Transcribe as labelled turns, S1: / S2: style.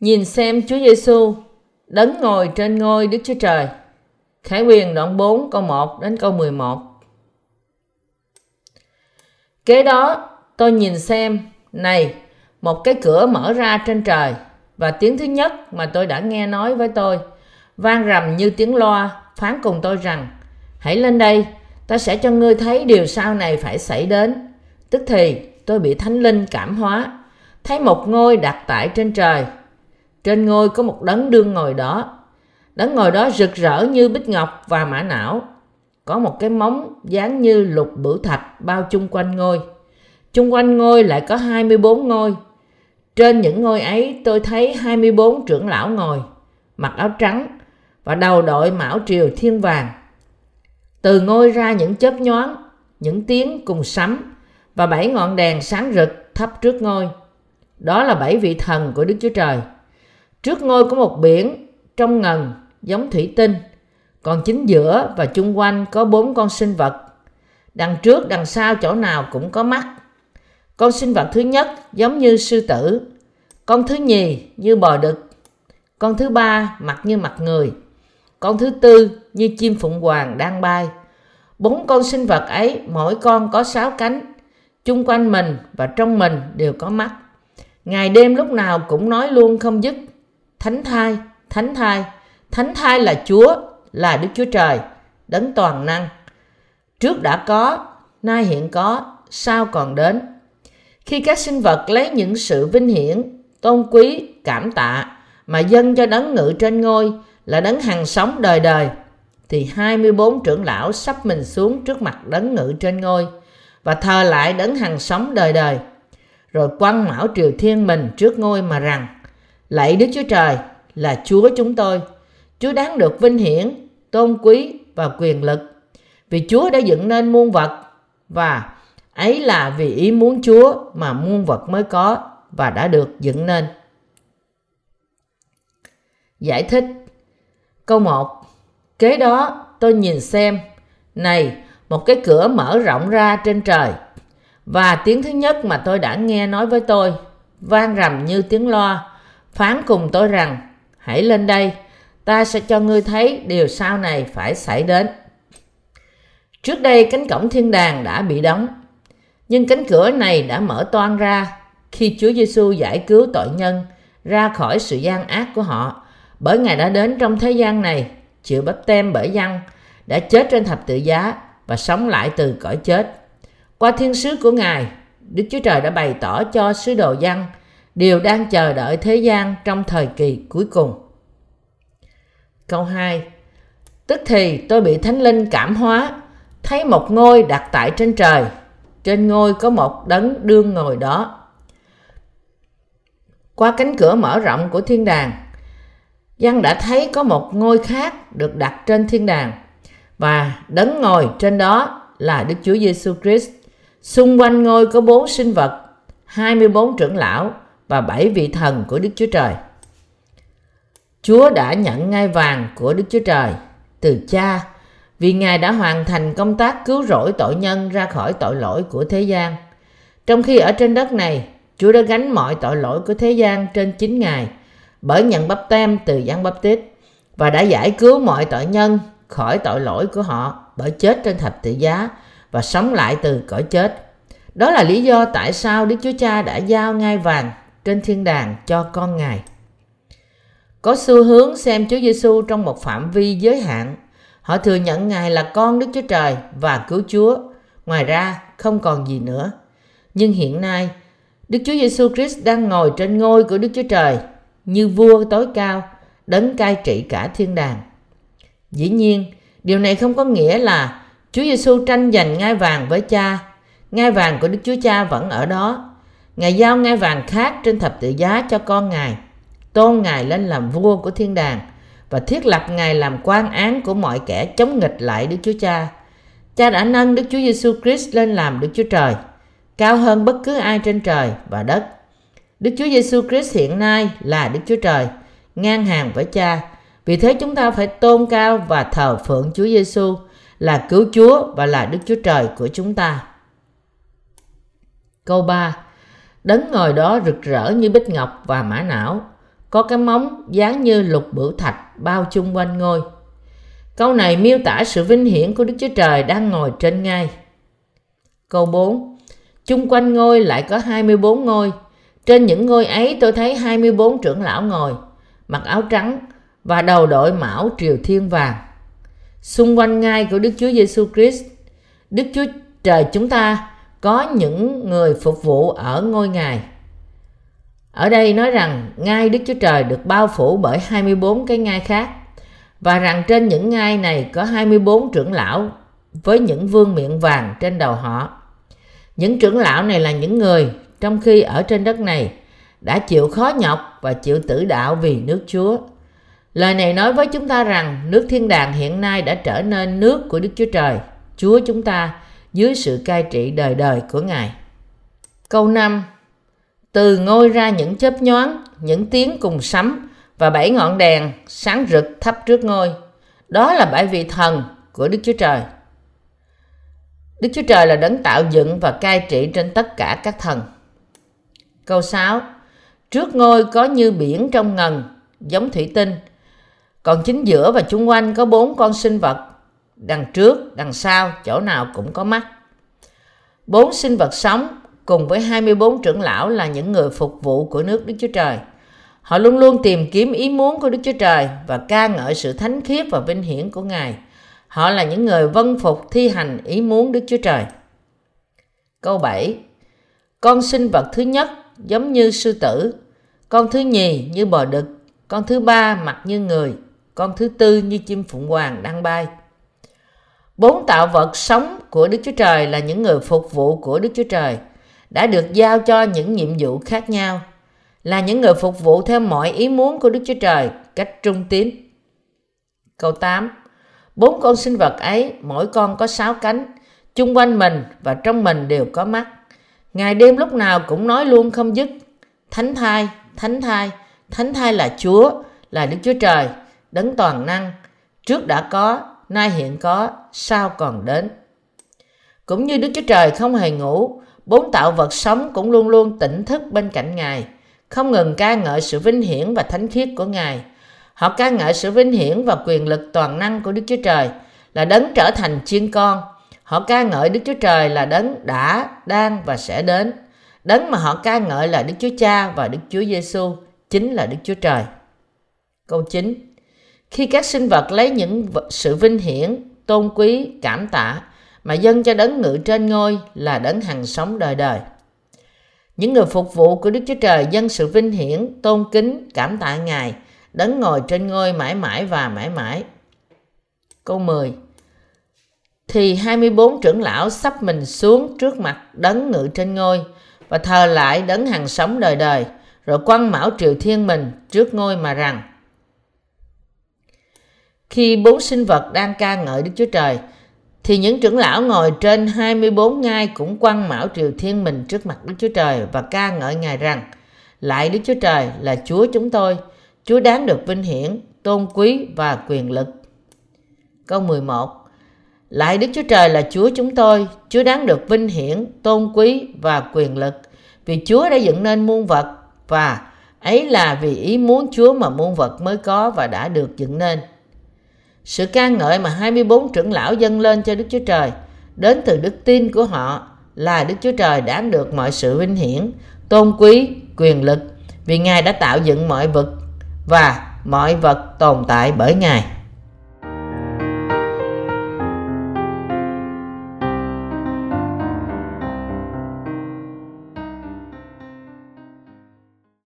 S1: Nhìn xem Chúa Giêsu đấng ngồi trên ngôi Đức Chúa Trời. Khải quyền đoạn 4 câu 1 đến câu 11. Kế đó tôi nhìn xem, này, một cái cửa mở ra trên trời và tiếng thứ nhất mà tôi đã nghe nói với tôi vang rầm như tiếng loa phán cùng tôi rằng hãy lên đây ta sẽ cho ngươi thấy điều sau này phải xảy đến tức thì tôi bị thánh linh cảm hóa thấy một ngôi đặt tại trên trời trên ngôi có một đấng đương ngồi đó. Đấng ngồi đó rực rỡ như bích ngọc và mã não. Có một cái móng dáng như lục bửu thạch bao chung quanh ngôi. Chung quanh ngôi lại có 24 ngôi. Trên những ngôi ấy tôi thấy 24 trưởng lão ngồi, mặc áo trắng và đầu đội mão triều thiên vàng. Từ ngôi ra những chớp nhoáng, những tiếng cùng sấm và bảy ngọn đèn sáng rực thấp trước ngôi. Đó là bảy vị thần của đức chúa trời trước ngôi có một biển, trong ngần, giống thủy tinh, còn chính giữa và chung quanh có bốn con sinh vật. Đằng trước, đằng sau, chỗ nào cũng có mắt. Con sinh vật thứ nhất giống như sư tử, con thứ nhì như bò đực, con thứ ba mặt như mặt người, con thứ tư như chim phụng hoàng đang bay. Bốn con sinh vật ấy, mỗi con có sáu cánh. Chung quanh mình và trong mình đều có mắt. Ngày đêm lúc nào cũng nói luôn không dứt thánh thai thánh thai. Thánh thai là chúa, là đức chúa trời, đấng toàn năng. Trước đã có, nay hiện có sao còn đến. Khi các sinh vật lấy những sự vinh hiển, tôn quý, cảm tạ mà dâng cho đấng ngự trên ngôi là đấng hằng sống đời đời, thì 24 trưởng lão sắp mình xuống trước mặt đấng ngự trên ngôi và thờ lại đấng hằng sống đời đời. Rồi quăng mão triều thiên mình trước ngôi mà rằng lạy đức chúa trời, là chúa chúng tôi. Chúa đáng được vinh hiển, tôn quý và quyền lực. Vì chúa đã dựng nên muôn vật, và ấy là vì ý muốn chúa mà muôn vật mới có và đã được dựng nên. Giải thích. Câu 1 kế đó tôi nhìn xem. Này, một cái cửa mở rộng ra trên trời. Và tiếng thứ nhất mà tôi đã nghe nói với tôi, vang rầm như tiếng loa phán cùng tôi rằng, hãy lên đây, ta sẽ cho ngươi thấy điều sau này phải xảy đến. Trước đây cánh cổng thiên đàng đã bị đóng, nhưng cánh cửa này đã mở toan ra khi Chúa Giêsu giải cứu tội nhân ra khỏi sự gian ác của họ. Bởi Ngài đã đến trong thế gian này, chịu bắp tem bởi dân, đã chết trên thập tự giá và sống lại từ cõi chết. Qua thiên sứ của Ngài, Đức Chúa Trời đã bày tỏ cho sứ đồ dân điều đang chờ đợi thế gian trong thời kỳ cuối cùng. Câu 2 Tức thì tôi bị Thánh Linh cảm hóa, thấy một ngôi đặt tại trên trời. Trên ngôi có một đấng đương ngồi đó. Qua cánh cửa mở rộng của thiên đàng, dân đã thấy có một ngôi khác được đặt trên thiên đàng và đấng ngồi trên đó là Đức Chúa Giêsu Christ. Xung quanh ngôi có bốn sinh vật, 24 trưởng lão và bảy vị thần của Đức Chúa Trời. Chúa đã nhận ngai vàng của Đức Chúa Trời từ cha vì Ngài đã hoàn thành công tác cứu rỗi tội nhân ra khỏi tội lỗi của thế gian. Trong khi ở trên đất này, Chúa đã gánh mọi tội lỗi của thế gian trên chính Ngài bởi nhận bắp tem từ Giăng Bắp Tít và đã giải cứu mọi tội nhân khỏi tội lỗi của họ bởi chết trên thập tự giá và sống lại từ cõi chết. Đó là lý do tại sao Đức Chúa Cha đã giao ngai vàng trên thiên đàng cho con Ngài. Có xu hướng xem Chúa Giêsu trong một phạm vi giới hạn. Họ thừa nhận Ngài là con Đức Chúa Trời và cứu Chúa. Ngoài ra, không còn gì nữa. Nhưng hiện nay, Đức Chúa Giêsu Christ đang ngồi trên ngôi của Đức Chúa Trời như vua tối cao, đấng cai trị cả thiên đàng. Dĩ nhiên, điều này không có nghĩa là Chúa Giêsu tranh giành ngai vàng với cha. Ngai vàng của Đức Chúa Cha vẫn ở đó. Ngài giao ngai vàng khác trên thập tự giá cho con Ngài, tôn Ngài lên làm vua của thiên đàng và thiết lập Ngài làm quan án của mọi kẻ chống nghịch lại Đức Chúa Cha. Cha đã nâng Đức Chúa Giêsu Christ lên làm Đức Chúa Trời, cao hơn bất cứ ai trên trời và đất. Đức Chúa Giêsu Christ hiện nay là Đức Chúa Trời, ngang hàng với Cha. Vì thế chúng ta phải tôn cao và thờ phượng Chúa Giêsu là cứu Chúa và là Đức Chúa Trời của chúng ta. Câu 3 Đấng ngồi đó rực rỡ như bích ngọc và mã não, có cái móng dáng như lục bửu thạch bao chung quanh ngôi. Câu này miêu tả sự vinh hiển của Đức Chúa Trời đang ngồi trên ngai. Câu 4. Chung quanh ngôi lại có 24 ngôi. Trên những ngôi ấy tôi thấy 24 trưởng lão ngồi, mặc áo trắng và đầu đội mão triều thiên vàng. Xung quanh ngai của Đức Chúa Giêsu Christ, Đức Chúa Trời chúng ta có những người phục vụ ở ngôi ngài. Ở đây nói rằng ngai Đức Chúa Trời được bao phủ bởi 24 cái ngai khác và rằng trên những ngai này có 24 trưởng lão với những vương miệng vàng trên đầu họ. Những trưởng lão này là những người trong khi ở trên đất này đã chịu khó nhọc và chịu tử đạo vì nước Chúa. Lời này nói với chúng ta rằng nước thiên đàng hiện nay đã trở nên nước của Đức Chúa Trời, Chúa chúng ta dưới sự cai trị đời đời của Ngài. Câu 5 Từ ngôi ra những chớp nhoáng, những tiếng cùng sấm và bảy ngọn đèn sáng rực thắp trước ngôi. Đó là bảy vị thần của Đức Chúa Trời. Đức Chúa Trời là đấng tạo dựng và cai trị trên tất cả các thần. Câu 6 Trước ngôi có như biển trong ngần, giống thủy tinh. Còn chính giữa và chung quanh có bốn con sinh vật đằng trước, đằng sau, chỗ nào cũng có mắt. Bốn sinh vật sống cùng với 24 trưởng lão là những người phục vụ của nước Đức Chúa Trời. Họ luôn luôn tìm kiếm ý muốn của Đức Chúa Trời và ca ngợi sự thánh khiết và vinh hiển của Ngài. Họ là những người vân phục thi hành ý muốn Đức Chúa Trời. Câu 7 Con sinh vật thứ nhất giống như sư tử, con thứ nhì như bò đực, con thứ ba mặt như người, con thứ tư như chim phụng hoàng đang bay. Bốn tạo vật sống của Đức Chúa Trời là những người phục vụ của Đức Chúa Trời, đã được giao cho những nhiệm vụ khác nhau, là những người phục vụ theo mọi ý muốn của Đức Chúa Trời cách trung tín. Câu 8 Bốn con sinh vật ấy, mỗi con có sáu cánh, chung quanh mình và trong mình đều có mắt. Ngày đêm lúc nào cũng nói luôn không dứt. Thánh thai, thánh thai, thánh thai là Chúa, là Đức Chúa Trời, đấng toàn năng. Trước đã có, nay hiện có, sao còn đến. Cũng như Đức Chúa Trời không hề ngủ, bốn tạo vật sống cũng luôn luôn tỉnh thức bên cạnh Ngài, không ngừng ca ngợi sự vinh hiển và thánh khiết của Ngài. Họ ca ngợi sự vinh hiển và quyền lực toàn năng của Đức Chúa Trời là đấng trở thành chiên con. Họ ca ngợi Đức Chúa Trời là đấng đã, đang và sẽ đến. Đấng mà họ ca ngợi là Đức Chúa Cha và Đức Chúa Giêsu chính là Đức Chúa Trời. Câu 9 khi các sinh vật lấy những sự vinh hiển, tôn quý, cảm tạ mà dâng cho đấng ngự trên ngôi là đấng hằng sống đời đời. Những người phục vụ của Đức Chúa Trời dâng sự vinh hiển, tôn kính, cảm tạ Ngài, đấng ngồi trên ngôi mãi mãi và mãi mãi. Câu 10 Thì 24 trưởng lão sắp mình xuống trước mặt đấng ngự trên ngôi và thờ lại đấng hằng sống đời đời, rồi quăng mão triều thiên mình trước ngôi mà rằng khi bốn sinh vật đang ca ngợi Đức Chúa Trời, thì những trưởng lão ngồi trên 24 ngai cũng quăng mão triều thiên mình trước mặt Đức Chúa Trời và ca ngợi Ngài rằng, lại Đức Chúa Trời là Chúa chúng tôi, Chúa đáng được vinh hiển, tôn quý và quyền lực. Câu 11 Lại Đức Chúa Trời là Chúa chúng tôi, Chúa đáng được vinh hiển, tôn quý và quyền lực, vì Chúa đã dựng nên muôn vật và ấy là vì ý muốn Chúa mà muôn vật mới có và đã được dựng nên. Sự ca ngợi mà 24 trưởng lão dâng lên cho Đức Chúa Trời đến từ đức tin của họ là Đức Chúa Trời đã được mọi sự vinh hiển, tôn quý, quyền lực vì Ngài đã tạo dựng mọi vật và mọi vật tồn tại bởi Ngài.